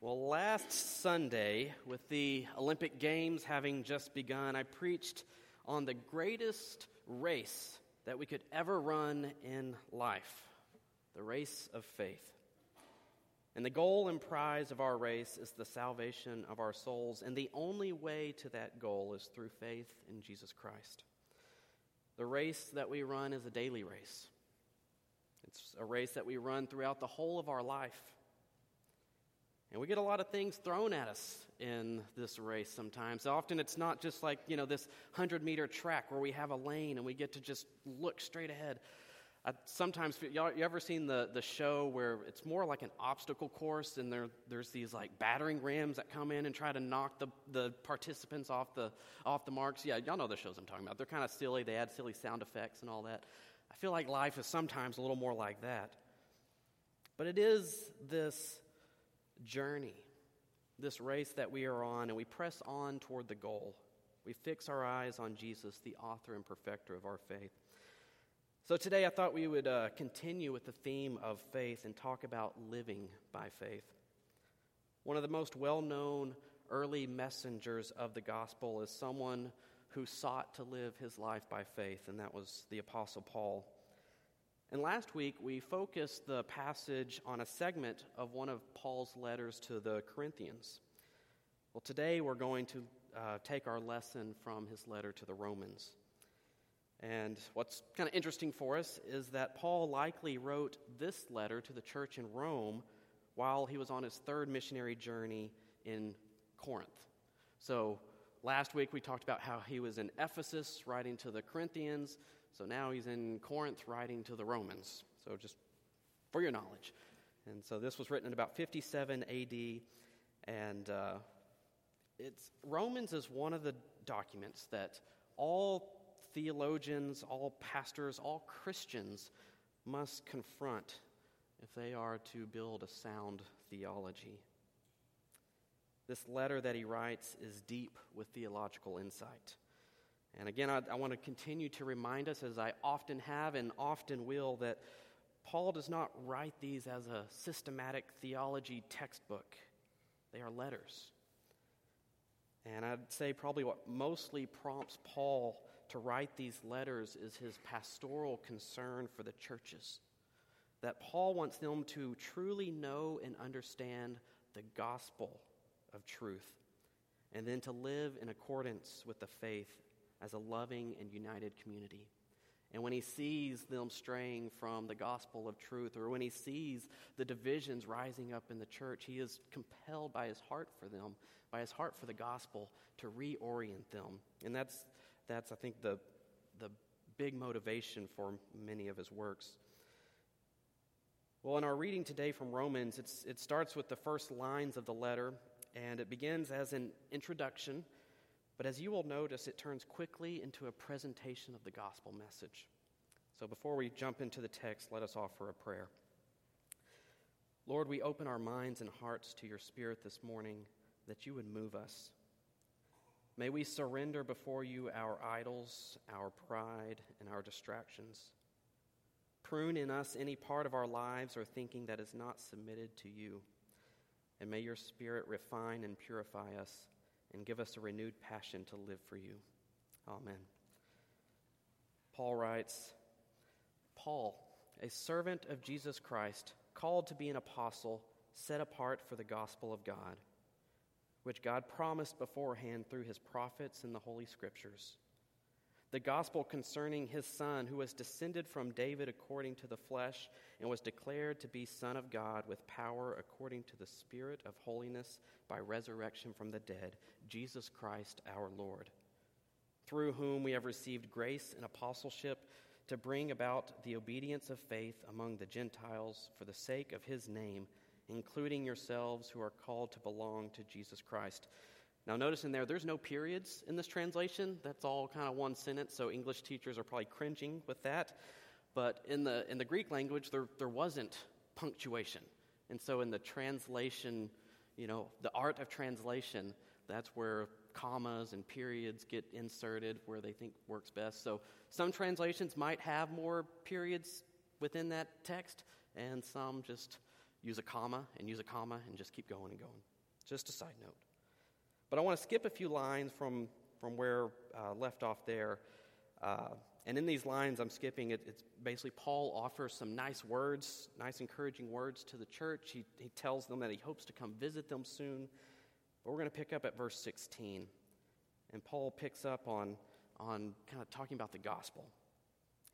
Well, last Sunday, with the Olympic Games having just begun, I preached on the greatest race that we could ever run in life the race of faith. And the goal and prize of our race is the salvation of our souls, and the only way to that goal is through faith in Jesus Christ. The race that we run is a daily race, it's a race that we run throughout the whole of our life. And we get a lot of things thrown at us in this race sometimes. Often it's not just like, you know, this 100 meter track where we have a lane and we get to just look straight ahead. I sometimes, y'all, you ever seen the, the show where it's more like an obstacle course and there, there's these like battering rams that come in and try to knock the, the participants off the, off the marks? Yeah, y'all know the shows I'm talking about. They're kind of silly. They add silly sound effects and all that. I feel like life is sometimes a little more like that. But it is this journey, this race that we are on, and we press on toward the goal. We fix our eyes on Jesus, the author and perfecter of our faith. So today I thought we would uh, continue with the theme of faith and talk about living by faith. One of the most well known early messengers of the gospel is someone who sought to live his life by faith, and that was the Apostle Paul. And last week, we focused the passage on a segment of one of Paul's letters to the Corinthians. Well, today we're going to uh, take our lesson from his letter to the Romans. And what's kind of interesting for us is that Paul likely wrote this letter to the church in Rome while he was on his third missionary journey in Corinth. So last week we talked about how he was in Ephesus writing to the Corinthians. So now he's in Corinth writing to the Romans. So just for your knowledge. And so this was written in about 57 AD. And uh, it's, Romans is one of the documents that all theologians, all pastors, all Christians must confront if they are to build a sound theology. This letter that he writes is deep with theological insight. And again, I, I, want to continue to remind us, as I often have and often will, that Paul does not write these as a systematic theology textbook, they are letters. And I'd say probably what mostly prompts Paul to write these letters is his pastoral concern for the churches. That Paul wants them to truly know and understand the gospel of truth, and then to live in accordance with the faith as a loving and united community. And when he sees them straying from the gospel of truth, or when he sees the divisions rising up in the church, he is compelled by his heart for them, by his heart for the gospel, to reorient them. And that's, that's I think, the, the big motivation for many of his works. Well, in our reading today from Romans, it starts with the first lines of the letter, and it begins as an introduction but as you will notice, it turns quickly into a presentation of the gospel message. So before we jump into the text, let us offer a prayer. Lord, we open our minds and hearts to your Spirit this morning that you would move us. May we surrender before you our idols, our pride, and our distractions. Prune in us any part of our lives or thinking that is not submitted to you. And may your Spirit refine and purify us and give us a renewed passion to live for you. Amen. Paul writes Paul, a servant of Jesus Christ, called to be an apostle, set apart for the gospel of God, which God promised beforehand through his prophets in the Holy Scriptures the gospel concerning his son, who was descended from David according to the flesh, and was declared to be Son of God with power according to the Spirit of holiness by resurrection from the dead, Jesus Christ our Lord, through whom we have received grace and apostleship to bring about the obedience of faith among the Gentiles for the sake of his name, including yourselves who are called to belong to Jesus Christ now, notice in there, there's no periods in this translation. That's all kind of one sentence, so English teachers are probably cringing with that. But in the, in the Greek language, there, there wasn't punctuation. And so in the translation, you know, the art of translation, that's where commas and periods get inserted where they think works best. So some translations might have more periods within that text, and some just use a comma and use a comma and just keep going and going. Just a side note. But I want to skip a few lines from, from where uh, left off there. Uh, and in these lines I'm skipping, it, it's basically Paul offers some nice words, nice encouraging words to the church. He, he tells them that he hopes to come visit them soon. But we're going to pick up at verse 16. And Paul picks up on, on kind of talking about the gospel.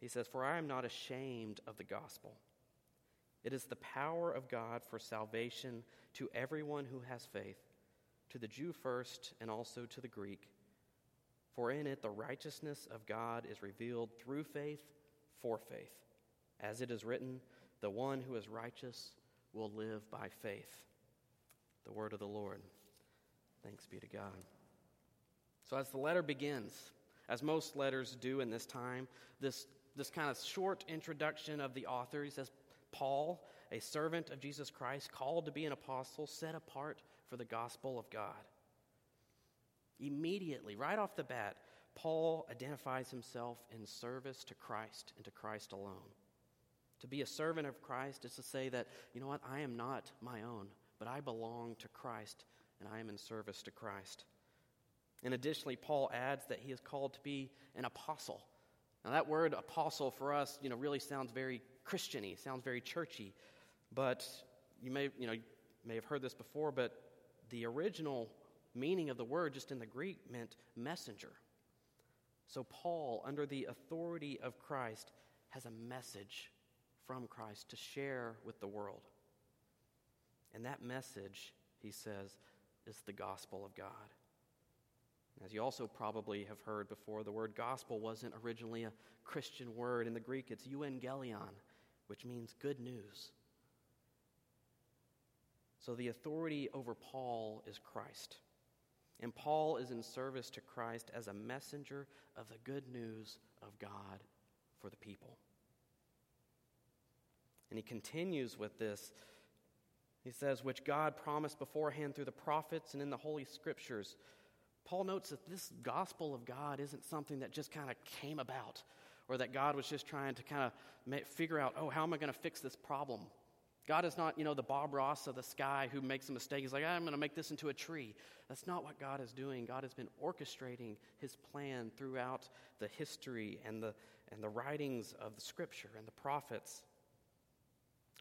He says, For I am not ashamed of the gospel. It is the power of God for salvation to everyone who has faith, to the Jew first, and also to the Greek. For in it the righteousness of God is revealed through faith for faith. As it is written, the one who is righteous will live by faith. The word of the Lord. Thanks be to God. So, as the letter begins, as most letters do in this time, this, this kind of short introduction of the author, he says, Paul, a servant of Jesus Christ, called to be an apostle, set apart for the gospel of God. Immediately, right off the bat, Paul identifies himself in service to Christ and to Christ alone. To be a servant of Christ is to say that, you know what, I am not my own, but I belong to Christ and I am in service to Christ. And additionally, Paul adds that he is called to be an apostle. Now, that word apostle for us, you know, really sounds very Christiany, sounds very churchy. But you may, you know, you may have heard this before, but the original meaning of the word, just in the Greek, meant messenger. So, Paul, under the authority of Christ, has a message from Christ to share with the world. And that message, he says, is the gospel of God. As you also probably have heard before, the word gospel wasn't originally a Christian word. In the Greek, it's euangelion, which means good news. So the authority over Paul is Christ. And Paul is in service to Christ as a messenger of the good news of God for the people. And he continues with this. He says, which God promised beforehand through the prophets and in the Holy Scriptures Paul notes that this gospel of God isn't something that just kind of came about or that God was just trying to kind of figure out, oh, how am I going to fix this problem? God is not, you know, the Bob Ross of the sky who makes a mistake. He's like, ah, I'm going to make this into a tree. That's not what God is doing. God has been orchestrating his plan throughout the history and the, and the writings of the scripture and the prophets.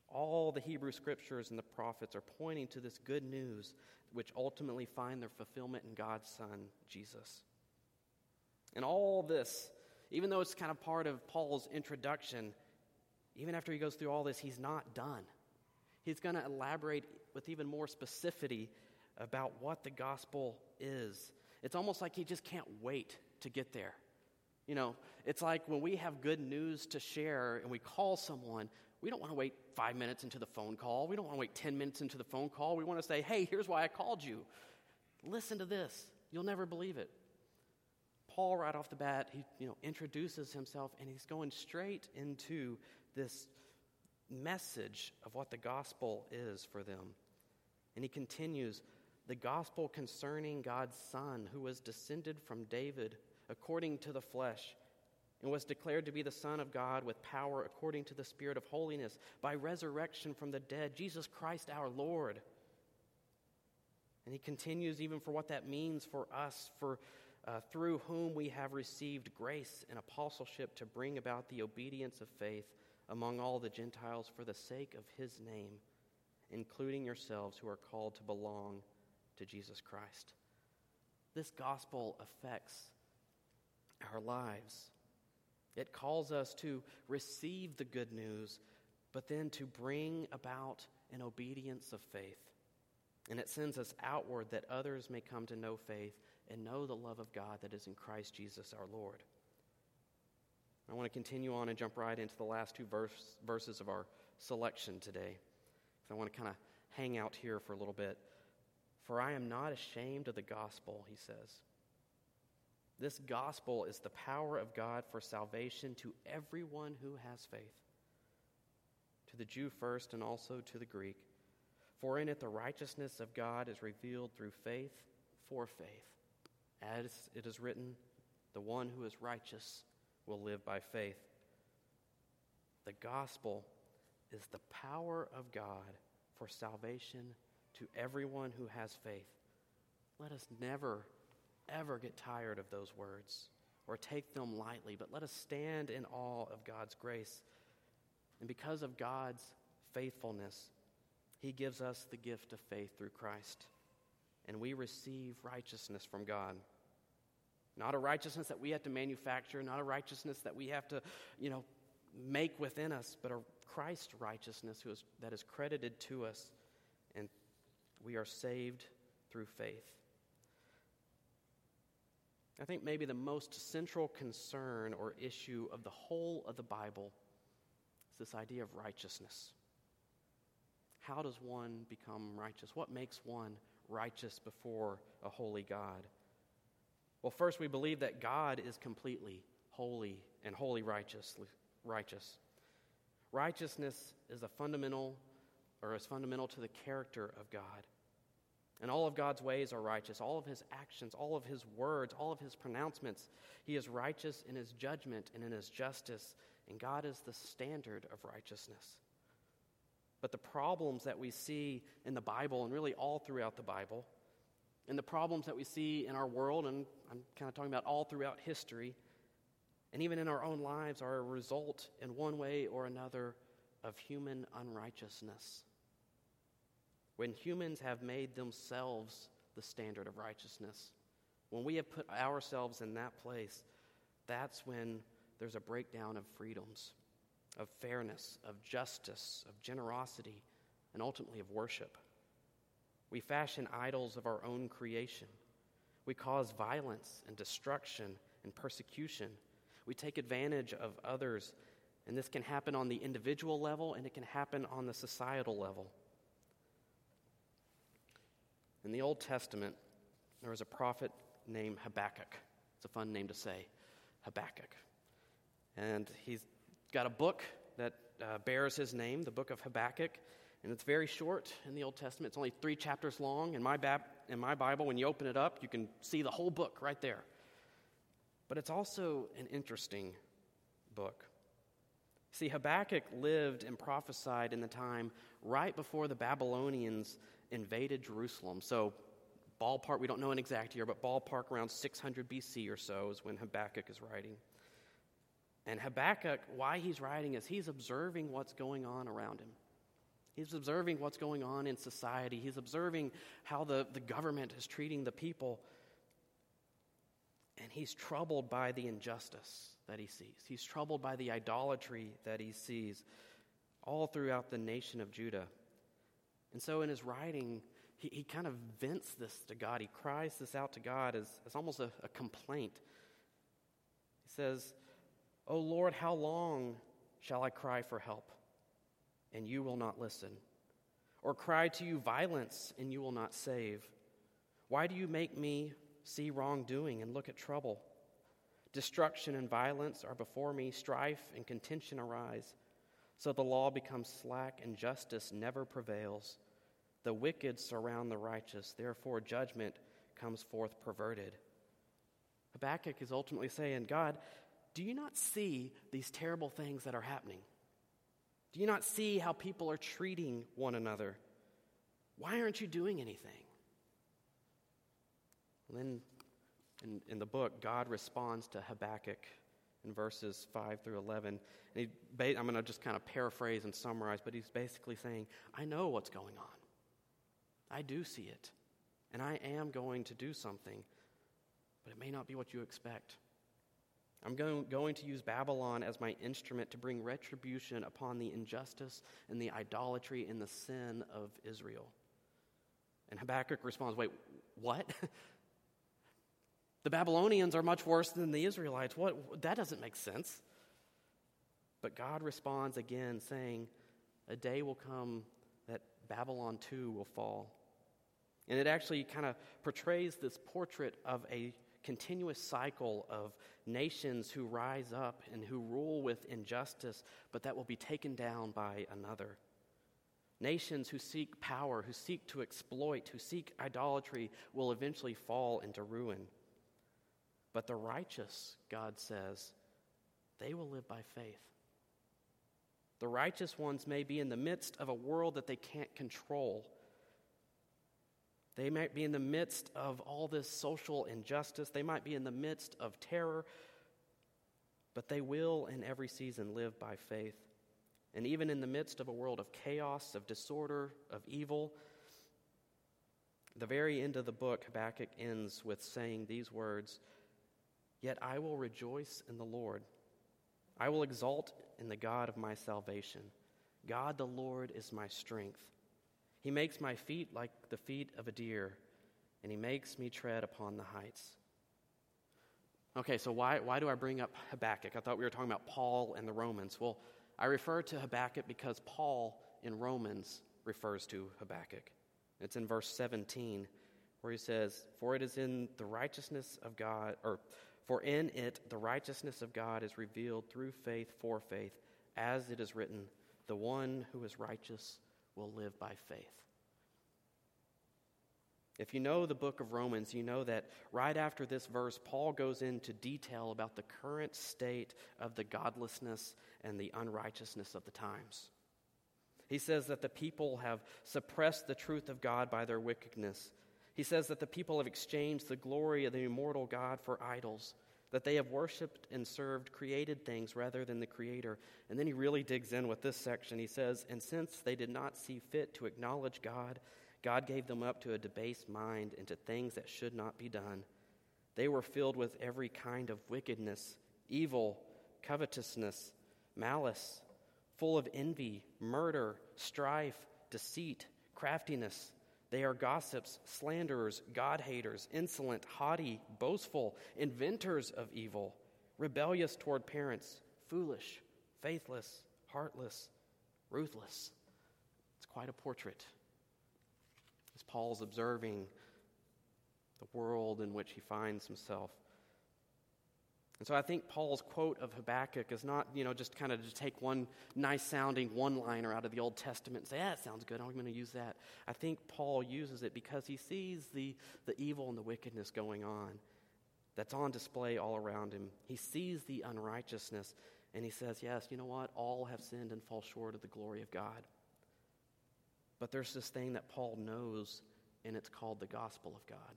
All the Hebrew scriptures and the prophets are pointing to this good news which ultimately find their fulfillment in God's Son, Jesus. And all this, even though it's kind of part of Paul's introduction, even after he goes through all this, he's not done. He's going to elaborate with even more specificity about what the gospel is. It's almost like he just can't wait to get there. You know, it's like when we have good news to share and we call someone, we don't want to wait five minutes into the phone call. We don't want to wait 10 minutes into the phone call. We want to say, hey, here's why I called you. Listen to this. You'll never believe it. Paul, right off the bat, he you know, introduces himself and he's going straight into this message of what the gospel is for them. And he continues the gospel concerning God's Son, who was descended from David according to the flesh and was declared to be the Son of God with power according to the Spirit of holiness by resurrection from the dead, Jesus Christ our Lord. And he continues even for what that means for us, for uh, through whom we have received grace and apostleship to bring about the obedience of faith among all the Gentiles for the sake of his name, including yourselves who are called to belong to Jesus Christ. This gospel affects our lives. It calls us to receive the good news, but then to bring about an obedience of faith. And it sends us outward that others may come to know faith and know the love of God that is in Christ Jesus our Lord. I want to continue on and jump right into the last two verse, verses of our selection today. I want to kind of hang out here for a little bit. For I am not ashamed of the gospel, he says. This gospel is the power of God for salvation to everyone who has faith, to the Jew first and also to the Greek. For in it the righteousness of God is revealed through faith for faith. As it is written, the one who is righteous will live by faith. The gospel is the power of God for salvation to everyone who has faith. Let us never, ever get tired of those words or take them lightly, but let us stand in awe of God's grace. And because of God's faithfulness, He gives us the gift of faith through Christ. And we receive righteousness from God. Not a righteousness that we have to manufacture, not a righteousness that we have to, you know, make within us, but a Christ righteousness who is, that is credited to us, and we are saved through faith. I think maybe the most central concern or issue of the whole of the Bible is this idea of righteousness. How does one become righteous? What makes one righteous before a holy God? Well, first, we believe that God is completely holy and wholly righteous. righteous. Righteousness is a fundamental or is fundamental to the character of God. And all of God's ways are righteous, all of his actions, all of his words, all of his pronouncements. He is righteous in his judgment and in his justice, and God is the standard of righteousness. But the problems that we see in the Bible, and really all throughout the Bible, and the problems that we see in our world, and I'm kind of talking about all throughout history, and even in our own lives, are a result in one way or another of human unrighteousness. When humans have made themselves the standard of righteousness, when we have put ourselves in that place, that's when there's a breakdown of freedoms, of fairness, of justice, of generosity, and ultimately of worship. We fashion idols of our own creation. We cause violence and destruction and persecution. We take advantage of others, and this can happen on the individual level and it can happen on the societal level. In the Old Testament, there was a prophet named Habakkuk. It's a fun name to say, Habakkuk. And he's got a book that uh, bears his name, the book of Habakkuk. And it's very short in the Old Testament. It's only three chapters long. In my, bab- in my Bible, when you open it up, you can see the whole book right there. But it's also an interesting book. See, Habakkuk lived and prophesied in the time right before the Babylonians invaded Jerusalem. So, ballpark, we don't know an exact year, but ballpark around 600 BC or so is when Habakkuk is writing. And Habakkuk, why he's writing is he's observing what's going on around him. He's observing what's going on in society. He's observing how the, the government is treating the people. And he's troubled by the injustice that he sees. He's troubled by the idolatry that he sees all throughout the nation of Judah. And so in his writing, he, he kind of vents this to God. He cries this out to God as, as almost a, a complaint. He says, O Lord, how long shall I cry for help? And you will not listen? Or cry to you violence, and you will not save? Why do you make me see wrongdoing and look at trouble? Destruction and violence are before me, strife and contention arise. So the law becomes slack, and justice never prevails. The wicked surround the righteous, therefore judgment comes forth perverted. Habakkuk is ultimately saying, God, do you not see these terrible things that are happening? Do you not see how people are treating one another? Why aren't you doing anything? And then in, in the book, God responds to Habakkuk in verses 5 through 11. And he, I'm going to just kind of paraphrase and summarize, but he's basically saying, I know what's going on. I do see it. And I am going to do something, but it may not be what you expect. I'm going, going to use Babylon as my instrument to bring retribution upon the injustice and the idolatry and the sin of Israel. And Habakkuk responds, Wait, what? the Babylonians are much worse than the Israelites. What? That doesn't make sense. But God responds again, saying, A day will come that Babylon too will fall. And it actually kind of portrays this portrait of a continuous cycle of nations who rise up and who rule with injustice, but that will be taken down by another. Nations who seek power, who seek to exploit, who seek idolatry, will eventually fall into ruin. But the righteous, God says, they will live by faith. The righteous ones may be in the midst of a world that they can't control. They might be in the midst of all this social injustice. They might be in the midst of terror. But they will, in every season, live by faith. And even in the midst of a world of chaos, of disorder, of evil, the very end of the book, Habakkuk ends with saying these words Yet I will rejoice in the Lord. I will exult in the God of my salvation. God the Lord is my strength. He makes my feet like the feet of a deer, and he makes me tread upon the heights. Okay, so why, why do I bring up Habakkuk? I thought we were talking about Paul and the Romans. Well, I refer to Habakkuk because Paul in Romans refers to Habakkuk. It's in verse 17 where he says, For it is in the righteousness of God, or for in it the righteousness of God is revealed through faith for faith, as it is written, The one who is righteous will live by faith. If you know the book of Romans, you know that right after this verse, Paul goes into detail about the current state of the godlessness and the unrighteousness of the times. He says that the people have suppressed the truth of God by their wickedness. He says that the people have exchanged the glory of the immortal God for idols, that they have worshiped and served created things rather than the Creator. And then he really digs in with this section. He says, And since they did not see fit to acknowledge God, God gave them up to a debased mind and to things that should not be done. They were filled with every kind of wickedness, evil, covetousness, malice, full of envy, murder, strife, deceit, craftiness. They are gossips, slanderers, God haters, insolent, haughty, boastful, inventors of evil, rebellious toward parents, foolish, faithless, heartless, ruthless. It's quite a portrait as Paul's observing the world in which he finds himself. And so I think Paul's quote of Habakkuk is not, you know, just kind of to take one nice sounding one liner out of the Old Testament and say, yeah, that sounds good, I'm going to use that. I think Paul uses it because he sees the, the evil and the wickedness going on that's on display all around him. He sees the unrighteousness and he says, yes, you know what? All have sinned and fall short of the glory of God. But there's this thing that Paul knows, and it's called the gospel of God.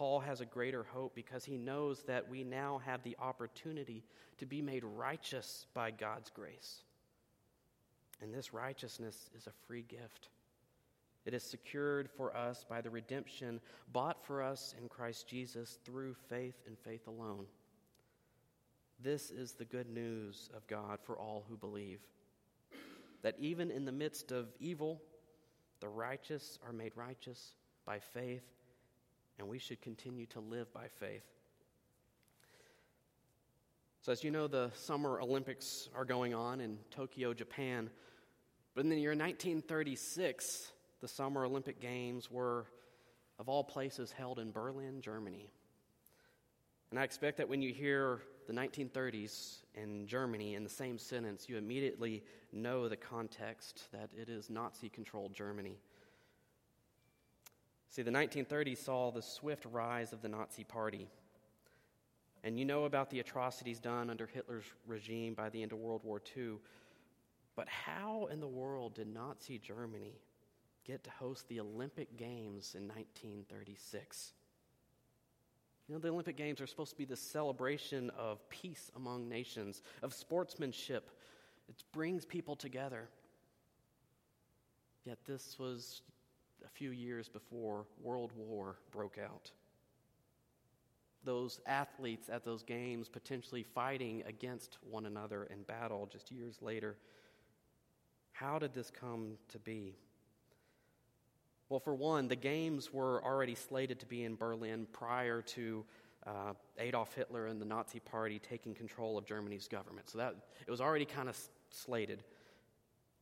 Paul has a greater hope because he knows that we now have the opportunity to be made righteous by God's grace. And this righteousness is a free gift. It is secured for us by the redemption bought for us in Christ Jesus through faith and faith alone. This is the good news of God for all who believe. That even in the midst of evil, the righteous are made righteous by faith and we should continue to live by faith. So, as you know, the Summer Olympics are going on in Tokyo, Japan. But in the year 1936, the Summer Olympic Games were, of all places, held in Berlin, Germany. And I expect that when you hear the 1930s in Germany in the same sentence, you immediately know the context that it is Nazi controlled Germany. See, the 1930s saw the swift rise of the Nazi Party. And you know about the atrocities done under Hitler's regime by the end of World War II. But how in the world did Nazi Germany get to host the Olympic Games in 1936? You know, the Olympic Games are supposed to be the celebration of peace among nations, of sportsmanship. It brings people together. Yet this was a few years before World War broke out. Those athletes at those games potentially fighting against one another in battle just years later. How did this come to be? Well, for one, the games were already slated to be in Berlin prior to uh, Adolf Hitler and the Nazi Party taking control of Germany's government. So that it was already kind of slated.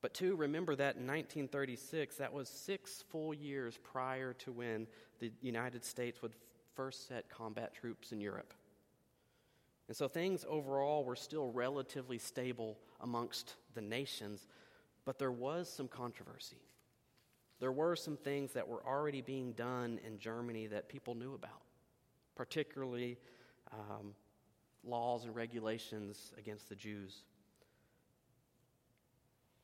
But two, remember that in 1936, that was six full years prior to when the United States would first set combat troops in Europe. And so things overall were still relatively stable amongst the nations, but there was some controversy. There were some things that were already being done in Germany that people knew about, particularly um, laws and regulations against the Jews.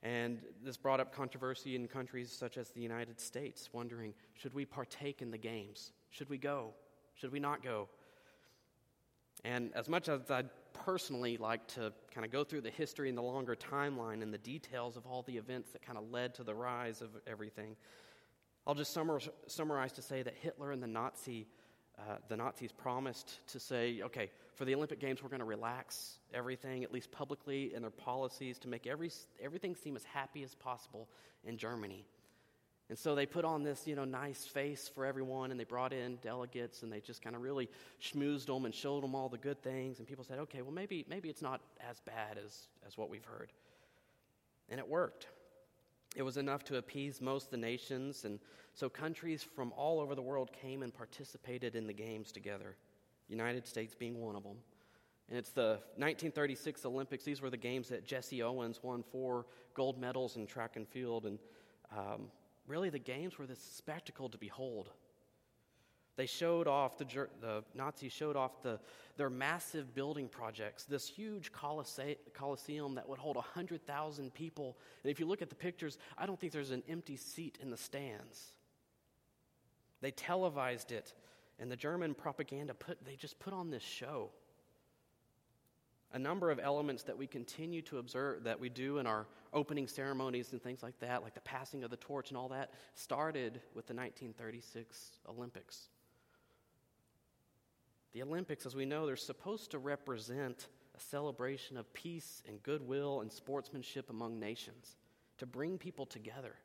And this brought up controversy in countries such as the United States, wondering should we partake in the games? Should we go? Should we not go? And as much as I'd personally like to kind of go through the history and the longer timeline and the details of all the events that kind of led to the rise of everything, I'll just summarize to say that Hitler and the Nazi, uh, the Nazis promised to say, okay, for the Olympic Games, we're going to relax everything, at least publicly, in their policies to make every, everything seem as happy as possible in Germany. And so they put on this, you know, nice face for everyone, and they brought in delegates, and they just kind of really schmoozed them and showed them all the good things. And people said, okay, well, maybe, maybe it's not as bad as, as what we've heard. And it worked. It was enough to appease most of the nations, and so countries from all over the world came and participated in the games together, United States being one of them. And it's the 1936 Olympics. These were the games that Jesse Owens won four gold medals in track and field, and um, really the games were this spectacle to behold. They showed off, the, the Nazis showed off the, their massive building projects, this huge coliseum that would hold 100,000 people. And if you look at the pictures, I don't think there's an empty seat in the stands. They televised it, and the German propaganda put, they just put on this show a number of elements that we continue to observe that we do in our opening ceremonies and things like that, like the passing of the torch and all that, started with the 1936 Olympics. The Olympics, as we know, they're supposed to represent a celebration of peace and goodwill and sportsmanship among nations, to bring people together.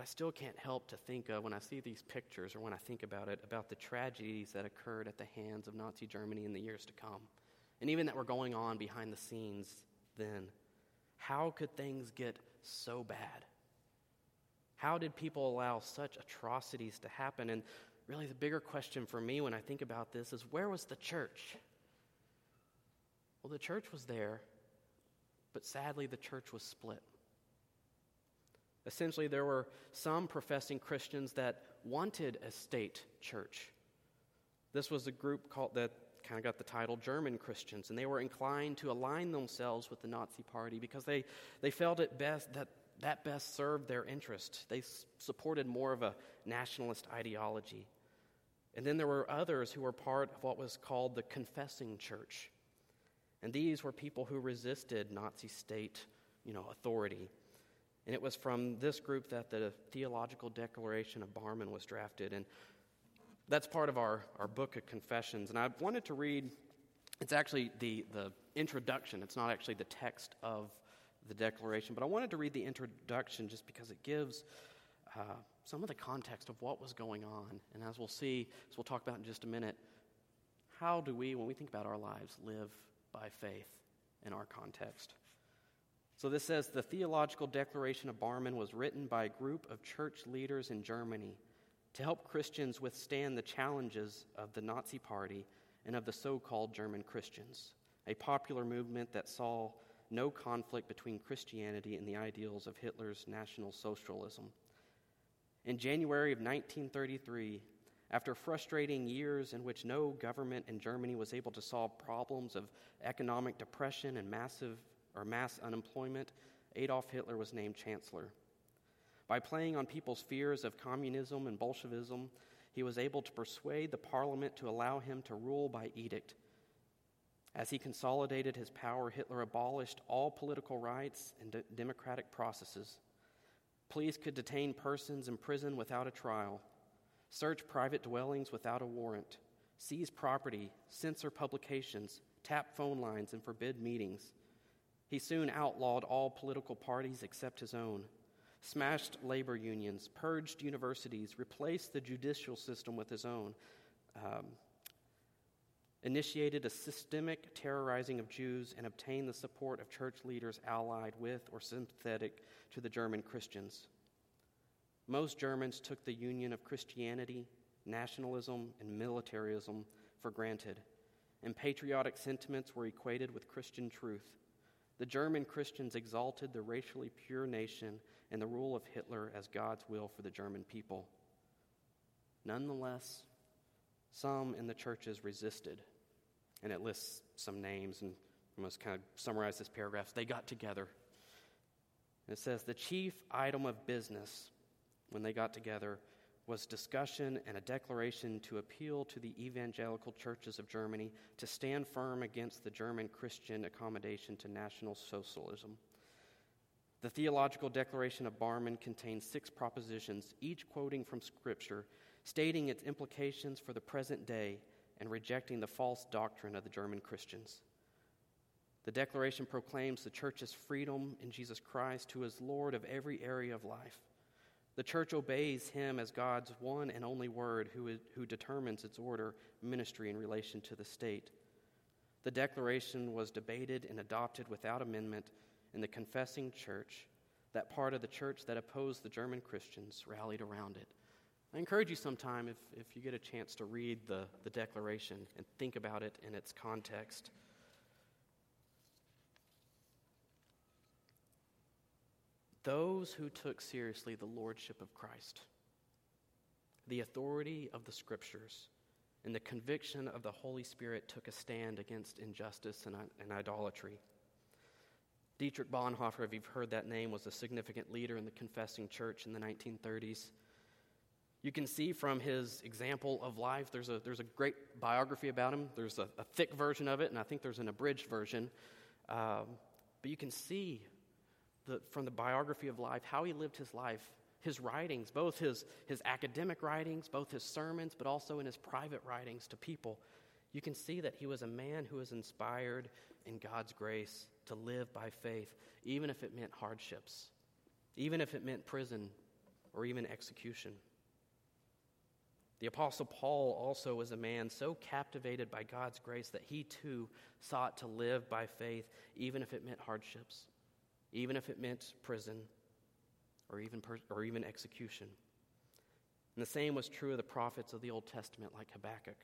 But I still can't help to think of, when I see these pictures or when I think about it, about the tragedies that occurred at the hands of Nazi Germany in the years to come. And even that were going on behind the scenes then. How could things get so bad? How did people allow such atrocities to happen? And really, the bigger question for me when I think about this is where was the church? Well, the church was there, but sadly, the church was split. Essentially, there were some professing Christians that wanted a state church. This was a group called that kind of got the title German Christians, and they were inclined to align themselves with the Nazi Party because they, they felt it best that that best served their interest. They s- supported more of a nationalist ideology. And then there were others who were part of what was called the confessing church. And these were people who resisted Nazi state, you know, authority. And it was from this group that the Theological Declaration of Barmen was drafted. And that's part of our, our book of confessions. And I wanted to read, it's actually the, the introduction, it's not actually the text of the declaration, but I wanted to read the introduction just because it gives uh, some of the context of what was going on. And as we'll see, as we'll talk about in just a minute, how do we, when we think about our lives, live by faith in our context? So this says the Theological Declaration of Barmen was written by a group of church leaders in Germany to help Christians withstand the challenges of the Nazi Party and of the so called German Christians, a popular movement that saw no conflict between Christianity and the ideals of Hitler's National Socialism. In January of 1933, after frustrating years in which no government in Germany was able to solve problems of economic depression and massive or mass unemployment, Adolf Hitler was named chancellor. By playing on people's fears of communism and Bolshevism, he was able to persuade the parliament to allow him to rule by edict. As he consolidated his power, Hitler abolished all political rights and de- democratic processes. Police could detain persons in prison without a trial, search private dwellings without a warrant, seize property, censor publications, tap phone lines, and forbid meetings. He soon outlawed all political parties except his own, smashed labor unions, purged universities, replaced the judicial system with his own, um, initiated a systemic terrorizing of Jews, and obtained the support of church leaders allied with or sympathetic to the German Christians. Most Germans took the union of Christianity, nationalism, and militarism for granted, and patriotic sentiments were equated with Christian truth. The German Christians exalted the racially pure nation and the rule of Hitler as God's will for the German people. Nonetheless, some in the churches resisted, and it lists some names, and I must kind of summarize this paragraph. They got together. It says the chief item of business when they got together was discussion and a declaration to appeal to the evangelical churches of Germany to stand firm against the German Christian accommodation to National Socialism. The Theological Declaration of Barmen contains six propositions, each quoting from Scripture, stating its implications for the present day and rejecting the false doctrine of the German Christians. The Declaration proclaims the church's freedom in Jesus Christ, who is Lord of every area of life. The church obeys him as God's one and only word who, is, who determines its order, ministry, in relation to the state. The declaration was debated and adopted without amendment in the confessing church. That part of the church that opposed the German Christians rallied around it. I encourage you sometime, if, if you get a chance, to read the, the declaration and think about it in its context. Those who took seriously the lordship of Christ, the authority of the scriptures, and the conviction of the Holy Spirit took a stand against injustice and, and idolatry. Dietrich Bonhoeffer, if you've heard that name, was a significant leader in the confessing church in the 1930s. You can see from his example of life, there's a, there's a great biography about him. There's a, a thick version of it, and I think there's an abridged version. Um, but you can see the, from the biography of life, how he lived his life, his writings, both his, his academic writings, both his sermons, but also in his private writings to people, you can see that he was a man who was inspired in God's grace to live by faith, even if it meant hardships, even if it meant prison or even execution. The Apostle Paul also was a man so captivated by God's grace that he too sought to live by faith, even if it meant hardships even if it meant prison or even, per- or even execution. And the same was true of the prophets of the Old Testament, like Habakkuk.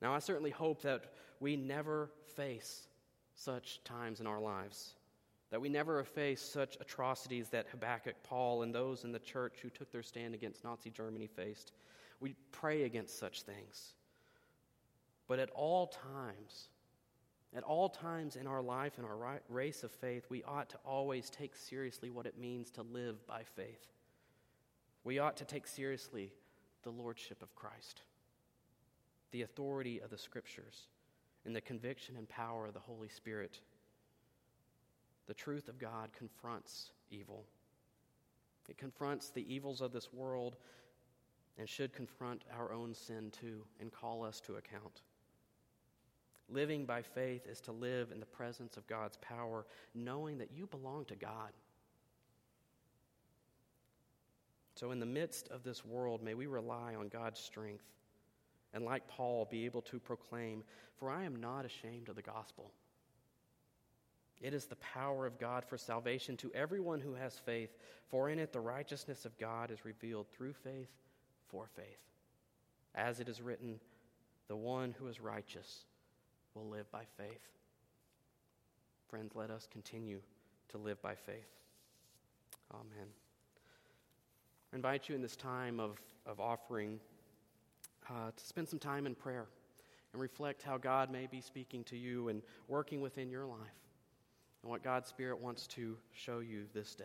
Now, I certainly hope that we never face such times in our lives, that we never face such atrocities that Habakkuk, Paul, and those in the church who took their stand against Nazi Germany faced. We pray against such things. But at all times, at all times in our life and our race of faith, we ought to always take seriously what it means to live by faith. We ought to take seriously the lordship of Christ, the authority of the scriptures, and the conviction and power of the Holy Spirit. The truth of God confronts evil. It confronts the evils of this world and should confront our own sin too and call us to account. Living by faith is to live in the presence of God's power, knowing that you belong to God. So, in the midst of this world, may we rely on God's strength and, like Paul, be able to proclaim, For I am not ashamed of the gospel. It is the power of God for salvation to everyone who has faith, for in it the righteousness of God is revealed through faith for faith. As it is written, the one who is righteous will live by faith. Friends, let us continue to live by faith. Amen. I invite you in this time of, of offering uh, to spend some time in prayer and reflect how God may be speaking to you and working within your life and what God's Spirit wants to show you this day.